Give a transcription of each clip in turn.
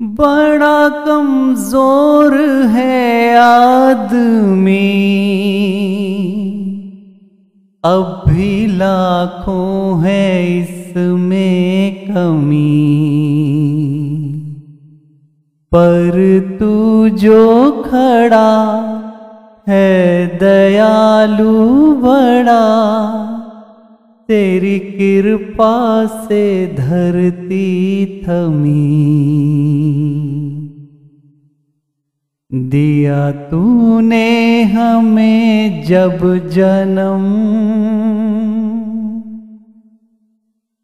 बड़ा कमज़ोर है आदमी। अब भी लाखों है इसमें कमी। पर तू जो खड़ा है दयालु बड़ा तेरी कृपा से धरती थमी। दिया तूने हमें जब जन्म।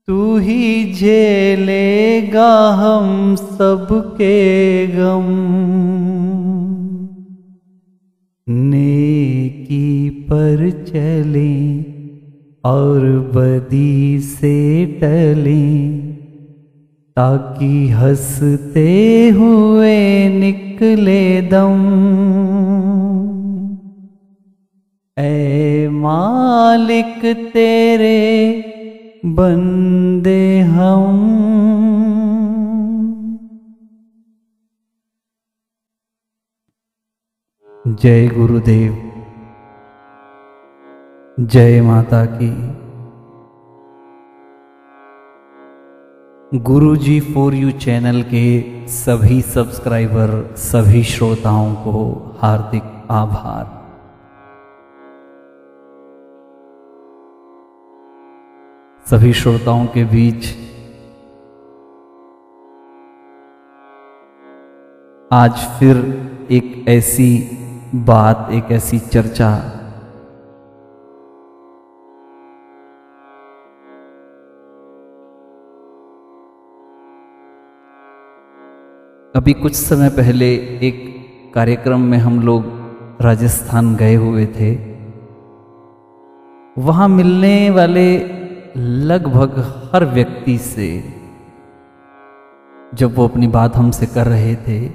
तू ही झेलेगा हम सबके गम। नेकी पर चले और बदी से टले। ताकि हँसते हुए निकले दम। ए मालिक तेरे बंदे हम। जय गुरुदेव, जय माता की। गुरु जी फॉर यू चैनल के सभी सब्सक्राइबर सभी श्रोताओं को हार्दिक आभार। सभी श्रोताओं के बीच आज फिर एक ऐसी बात, एक ऐसी चर्चा अभी कुछ समय पहले एक कार्यक्रम में हम लोग राजस्थान गए हुए थे। वहाँ मिलने वाले लगभग हर व्यक्ति से जब वो अपनी बात हमसे कर रहे थे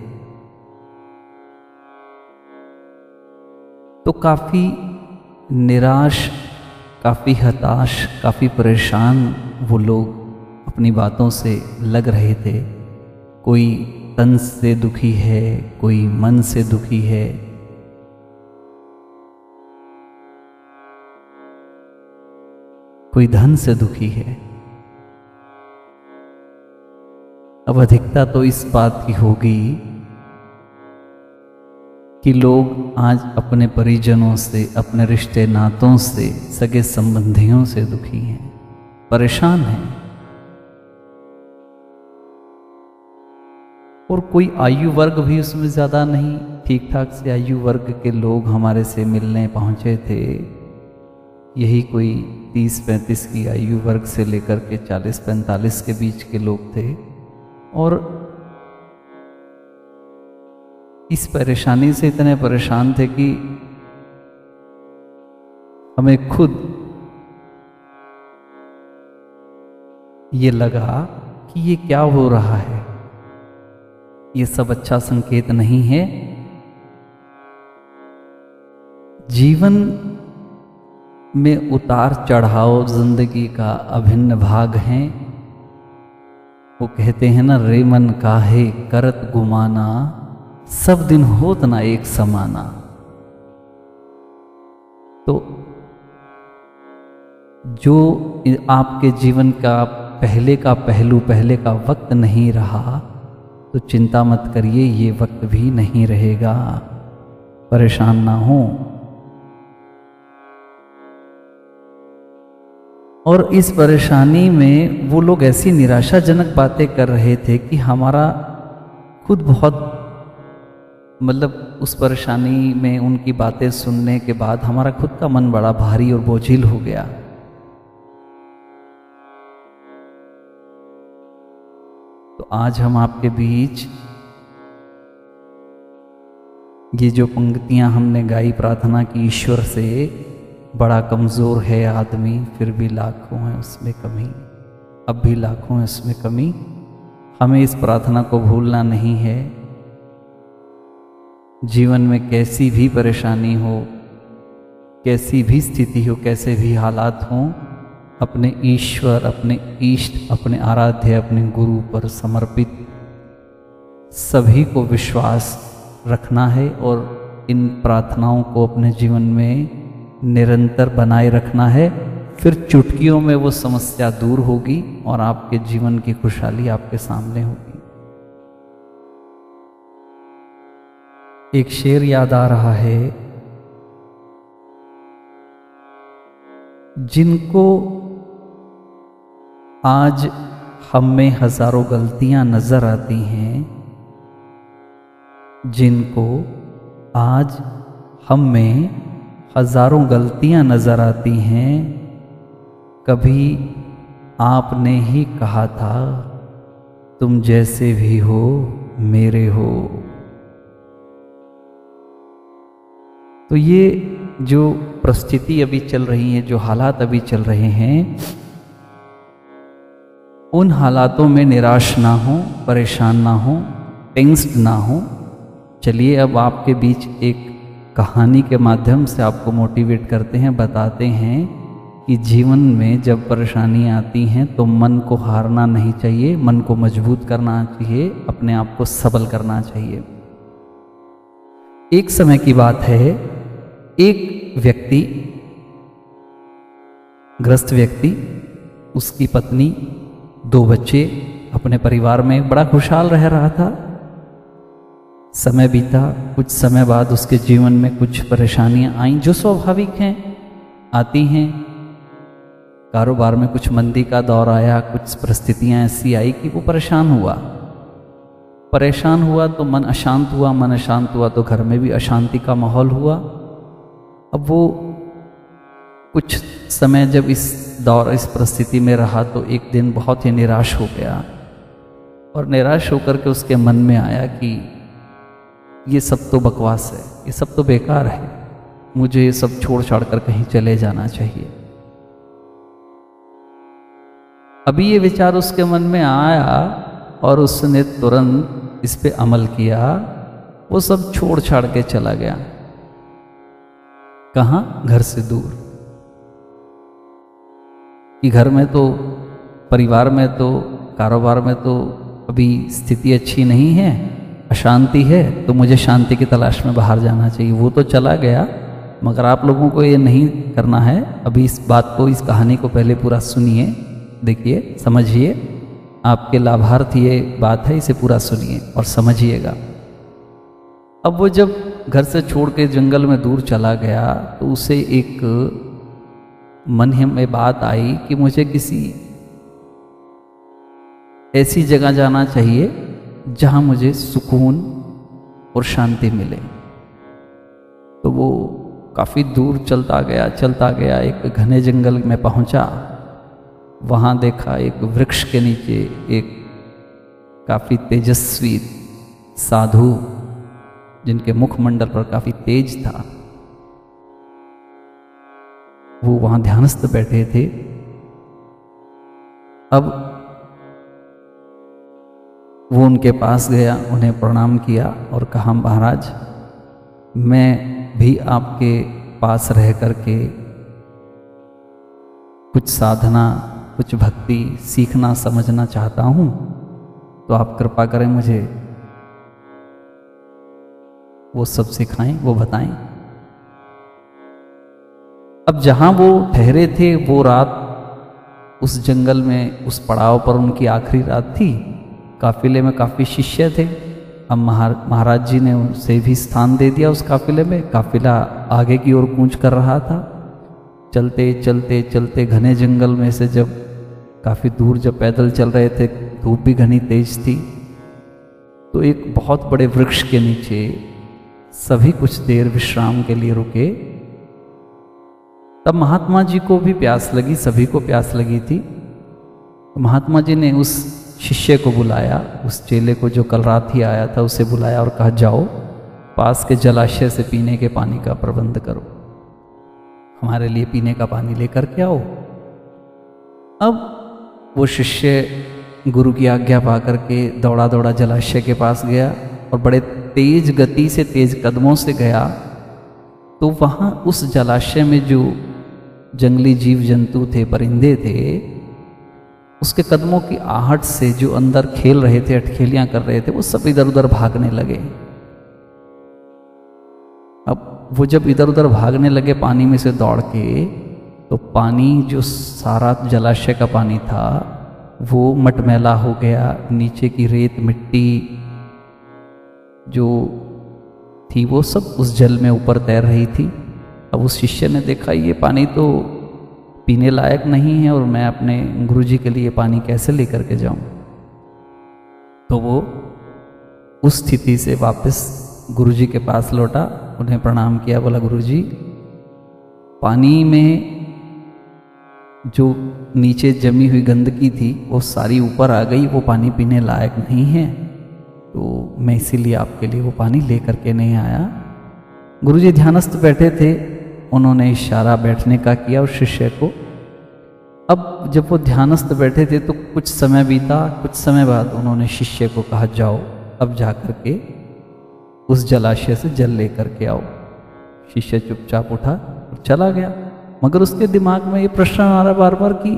तो काफ़ी निराश, काफ़ी हताश, काफ़ी परेशान वो लोग अपनी बातों से लग रहे थे। कोई तन से दुखी है, कोई मन से दुखी है। कोई धन से दुखी है। अब अधिकता तो इस बात की होगी कि लोग आज अपने परिजनों से, अपने रिश्ते नातों से, सगे संबंधियों से दुखी हैं, परेशान हैं। और कोई आयु वर्ग भी उसमें ज़्यादा नहीं। ठीक ठाक से आयु वर्ग के लोग हमारे से मिलने पहुँचे थे। यही कोई तीस पैंतीस की आयु वर्ग से लेकर के चालीस पैंतालीस के बीच के लोग थे। और इस परेशानी से इतने परेशान थे कि हमें खुद ये लगा कि ये क्या हो रहा है। ये सब अच्छा संकेत नहीं है। जीवन में उतार चढ़ाव ज़िंदगी का अभिन्न भाग है। वो कहते हैं ना रेमन काहे करत गुमाना, सब दिन होत ना एक समाना। तो जो आपके जीवन का पहले का पहलू, पहले का वक्त नहीं रहा तो चिंता मत करिए, ये वक्त भी नहीं रहेगा। परेशान ना हो। और इस परेशानी में वो लोग ऐसी निराशाजनक बातें कर रहे थे कि हमारा खुद बहुत मतलब उस परेशानी में उनकी बातें सुनने के बाद हमारा खुद का मन बड़ा भारी और बोझिल हो गया। आज हम आपके बीच ये जो पंक्तियाँ हमने गाई प्रार्थना की ईश्वर से, बड़ा कमज़ोर है आदमी, फिर भी लाखों है उसमें कमी। अब भी लाखों है उसमें कमी। हमें इस प्रार्थना को भूलना नहीं है। जीवन में कैसी भी परेशानी हो, कैसी भी स्थिति हो, कैसे भी हालात हों अपने ईश्वर, अपने इष्ट, अपने आराध्य, अपने गुरु पर समर्पित। सभी को विश्वास रखना है और इन प्रार्थनाओं को अपने जीवन में निरंतर बनाए रखना है। फिर चुटकियों में वो समस्या दूर होगी और आपके जीवन की खुशहाली आपके सामने होगी। एक शेर याद आ रहा है। जिनको आज हम में हज़ारों गलतियाँ नज़र आती हैं, जिनको आज हम में हज़ारों गलतियाँ नज़र आती हैं, कभी आपने ही कहा था, तुम जैसे भी हो, मेरे हो। तो ये जो परिस्थिति अभी चल रही है, जो हालात अभी चल रहे हैं उन हालातों में निराश ना हो, परेशान ना हो, टेंस्ड ना हो। चलिए अब आपके बीच एक कहानी के माध्यम से आपको मोटिवेट करते हैं, बताते हैं कि जीवन में जब परेशानी आती हैं तो मन को हारना नहीं चाहिए, मन को मज़बूत करना चाहिए, अपने आप को सबल करना चाहिए। एक समय की बात है, एक व्यक्ति, ग्रस्त व्यक्ति, उसकी पत्नी दो बच्चे अपने परिवार में बड़ा खुशहाल रह रहा था। समय बीता, कुछ समय बाद उसके जीवन में कुछ परेशानियाँ आईं जो स्वाभाविक हैं। आती हैं। कारोबार में कुछ मंदी का दौर आया, कुछ परिस्थितियाँ ऐसी आई कि वो परेशान हुआ। परेशान हुआ तो मन अशांत हुआ, मन अशांत हुआ तो घर में भी अशांति का माहौल हुआ। अब वो कुछ समय जब इस दौर इस परिस्थिति में रहा तो एक दिन बहुत ही निराश हो गया और निराश होकर के उसके मन में आया कि ये सब तो बकवास है, ये सब तो बेकार है, मुझे ये सब छोड़ छाड़ कर कहीं चले जाना चाहिए। अभी ये विचार उसके मन में आया और उसने तुरंत इस पे अमल किया, वो सब छोड़ छाड़ के चला गया। कहाँ? घर से दूर। कि घर में तो परिवार में तो कारोबार में तो अभी स्थिति अच्छी नहीं है, अशांति है तो मुझे शांति की तलाश में बाहर जाना चाहिए। वो तो चला गया, मगर आप लोगों को ये नहीं करना है। अभी इस बात को, इस कहानी को पहले पूरा सुनिए, देखिए, समझिए। आपके लाभार्थ ये बात है, इसे पूरा सुनिए और समझिएगा। अब वो जब घर से छोड़ के जंगल में दूर चला गया तो उसे एक मन ही में बात आई कि मुझे किसी ऐसी जगह जाना चाहिए जहाँ मुझे सुकून और शांति मिले। तो वो काफ़ी दूर चलता गया चलता गया, एक घने जंगल में पहुँचा। वहाँ देखा एक वृक्ष के नीचे एक काफ़ी तेजस्वी साधु, जिनके मुखमंडल पर काफ़ी तेज था। वो वहाँ ध्यानस्थ बैठे थे। अब वो उनके पास गया, उन्हें प्रणाम किया और कहा, महाराज, मैं भी आपके पास रह करके कुछ साधना, कुछ भक्ति सीखना, समझना चाहता हूँ तो आप कृपा करें मुझे वो सब सिखाएँ, वो बताएँ। अब जहाँ वो ठहरे थे, वो रात उस जंगल में, उस पड़ाव पर उनकी आखिरी रात थी। काफिले में काफ़ी शिष्य थे। अब महाराज जी ने उसे भी स्थान दे दिया उस काफिले में। काफिला आगे की ओर कूच कर रहा था। चलते चलते चलते घने जंगल में से जब काफ़ी दूर जब पैदल चल रहे थे, धूप भी घनी तेज थी। तो एक बहुत बड़े वृक्ष के नीचे सभी कुछ देर विश्राम के लिए रुके। तब महात्मा जी को भी प्यास लगी, सभी को प्यास लगी थी। तो महात्मा जी ने उस शिष्य को बुलाया, उस चेले को जो कल रात ही आया था उसे बुलाया और कहा, जाओ, पास के जलाशय से पीने के पानी का प्रबंध करो। हमारे लिए पीने का पानी लेकर के आओ। अब वो शिष्य गुरु की आज्ञा पा करके दौड़ा दौड़ा जलाशय के पास गया और बड़े तेज गति से, तेज कदमों से गया। तो वहाँ उस जलाशय में जो जंगली जीव जंतु थे, परिंदे थे, उसके कदमों की आहट से जो अंदर खेल रहे थे, अटखेलियाँ कर रहे थे, वो सब इधर उधर भागने लगे। अब वो जब इधर उधर भागने लगे पानी में से दौड़ के तो पानी जो सारा जलाशय का पानी था, वो मटमैला हो गया, नीचे की रेत मिट्टी जो थी, वो सब उस जल में ऊपर तैर रही थी। अब उस शिष्य ने देखा, ये पानी तो पीने लायक नहीं है और मैं अपने गुरु जी के लिए पानी कैसे लेकर के जाऊँ? तो वो उस स्थिति से वापस गुरु जी के पास लौटा, उन्हें प्रणाम किया, बोला गुरु जी पानी में जो नीचे जमी हुई गंदगी थी, वो सारी ऊपर आ गई, वो पानी पीने लायक नहीं है। तो मैं इसीलिए आपके लिए वो पानी लेकर के नहीं आया। गुरु जी ध्यानस्थ बैठे थे उन्होंने इशारा बैठने का किया उस शिष्य को। अब जब वो ध्यानस्थ बैठे थे तो कुछ समय बीता, कुछ समय बाद उन्होंने शिष्य को कहा, जाओ, अब जाकर के उस जलाशय से जल लेकर के आओ। शिष्य चुपचाप उठा और चला गया। मगर उसके दिमाग में ये प्रश्न आ रहा बार बार कि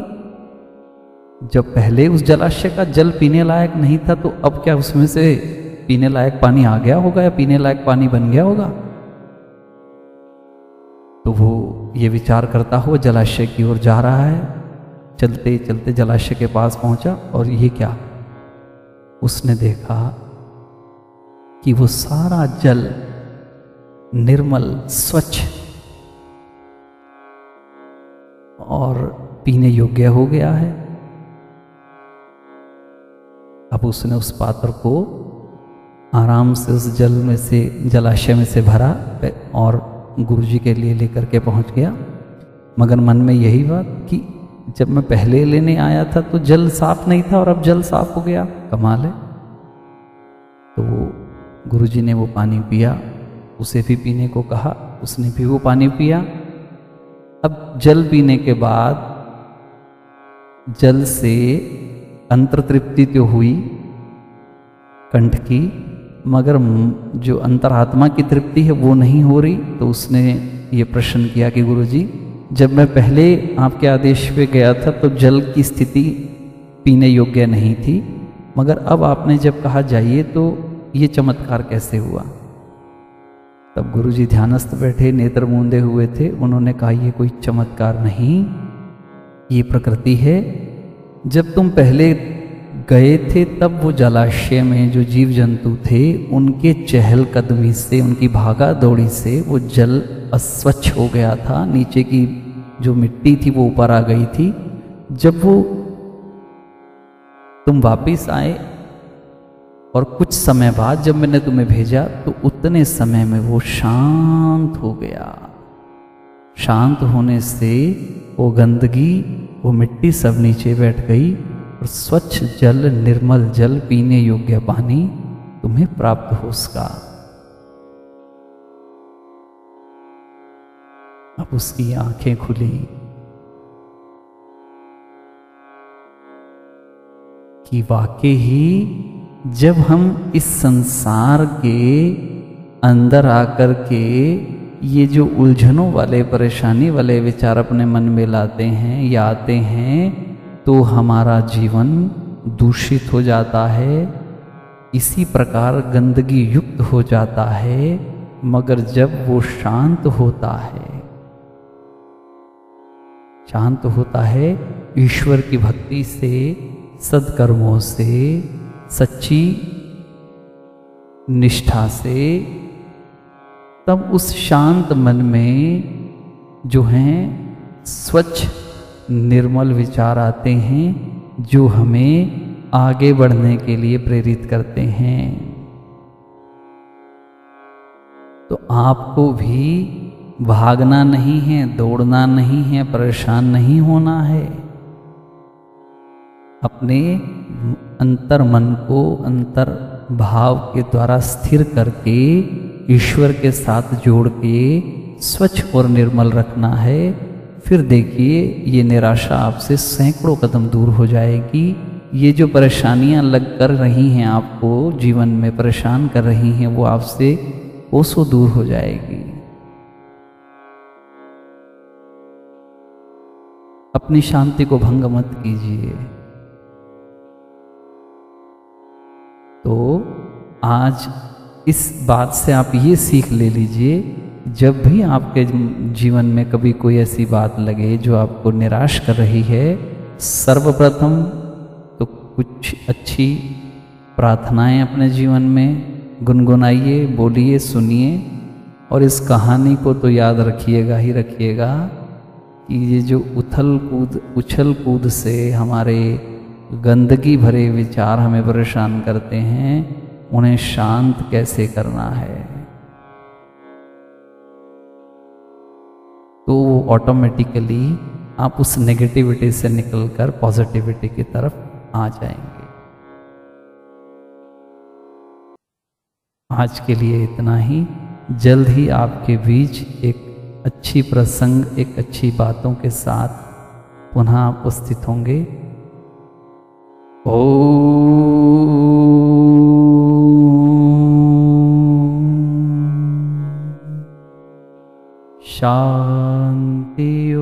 जब पहले उस जलाशय का जल पीने लायक नहीं था तो अब क्या उसमें से पीने लायक पानी आ गया होगा या पीने लायक पानी बन गया होगा? तो वो ये विचार करता हुआ जलाशय की ओर जा रहा है। चलते चलते जलाशय के पास पहुँचा और ये क्या? उसने देखा कि वो सारा जल निर्मल, स्वच्छ और पीने योग्य हो गया है। अब उसने उस पात्र को आराम से उस जल में से, जलाशय में से भरा और गुरु जी के लिए लेकर के पहुँच गया। मगर मन में यही बात कि जब मैं पहले लेने आया था तो जल साफ़ नहीं था और अब जल साफ़ हो गया। कमाल है। तो गुरु जी ने वो पानी पिया, उसे भी पीने को कहा, उसने भी वो पानी पिया। अब जल पीने के बाद जल से अंतर तृप्ति तो हुई कंठ की। मगर जो अंतरात्मा की तृप्ति है, वो नहीं हो रही। तो उसने ये प्रश्न किया कि गुरु जी जब मैं पहले आपके आदेश पे गया था तो जल की स्थिति पीने योग्य नहीं थी। मगर अब आपने जब कहा जाइए तो ये चमत्कार कैसे हुआ? तब गुरु जी ध्यानस्थ बैठे, नेत्र मूंदे हुए थे। उन्होंने कहा, ये कोई चमत्कार नहीं। ये प्रकृति है। जब तुम पहले गए थे, तब वो जलाशय में जो जीव जंतु थे, उनके चहल कदमी से, उनकी भागा दौड़ी से वो जल अस्वच्छ हो गया था। नीचे की जो मिट्टी थी, वो ऊपर आ गई थी। जब वो तुम वापिस आए, और कुछ समय बाद जब मैंने तुम्हें भेजा तो उतने समय में वो शांत हो गया। शांत होने से वो गंदगी, वो मिट्टी सब नीचे बैठ गई। और स्वच्छ जल, निर्मल जल पीने योग्य पानी तुम्हें प्राप्त हो सका अब उसकी आँखें खुली। कि वाकई ही जब हम इस संसार के अंदर आकर के ये जो उलझनों वाले, परेशानी वाले विचार अपने मन में लाते हैं या आते हैं तो हमारा जीवन दूषित हो जाता है। इसी प्रकार गंदगी युक्त हो जाता है, मगर जब वो शांत होता है, शांत होता है, ईश्वर की भक्ति से, सदकर्मों से, सच्ची निष्ठा से, तब उस शांत मन में जो हैं, स्वच्छ निर्मल विचार आते हैं, जो हमें आगे बढ़ने के लिए प्रेरित करते हैं। तो आपको भी भागना नहीं है, दौड़ना नहीं है, परेशान नहीं होना है। अपने अंतर मन को, अंतर भाव के द्वारा स्थिर करके, ईश्वर के साथ जोड़ के, स्वच्छ और निर्मल रखना है। फिर देखिए, ये निराशा आपसे सैकड़ों कदम दूर हो जाएगी। ये जो परेशानियाँ लग कर रही हैं आपको, जीवन में परेशान कर रही हैं, वो आपसे ओसो दूर हो जाएगी। अपनी शांति को भंग मत कीजिए। तो आज इस बात से आप ये सीख ले लीजिए जब भी आपके जीवन में कभी कोई ऐसी बात लगे जो आपको निराश कर रही है, सर्वप्रथम तो कुछ अच्छी प्रार्थनाएँ अपने जीवन में गुनगुनाइए, बोलिए, सुनिए और इस कहानी को तो याद रखिएगा ही रखिएगा कि ये जो उथल कूद, उछल कूद से हमारे गंदगी भरे विचार हमें परेशान करते हैं, उन्हें शांत कैसे करना है। तो वो ऑटोमेटिकली आप उस नेगेटिविटी से निकलकर पॉजिटिविटी की तरफ़ आ जाएँगे। आज के लिए इतना ही। जल्द ही आपके बीच एक अच्छी प्रसंग, एक अच्छी बातों के साथ पुनः उपस्थित होंगे। ओ शांति। ओ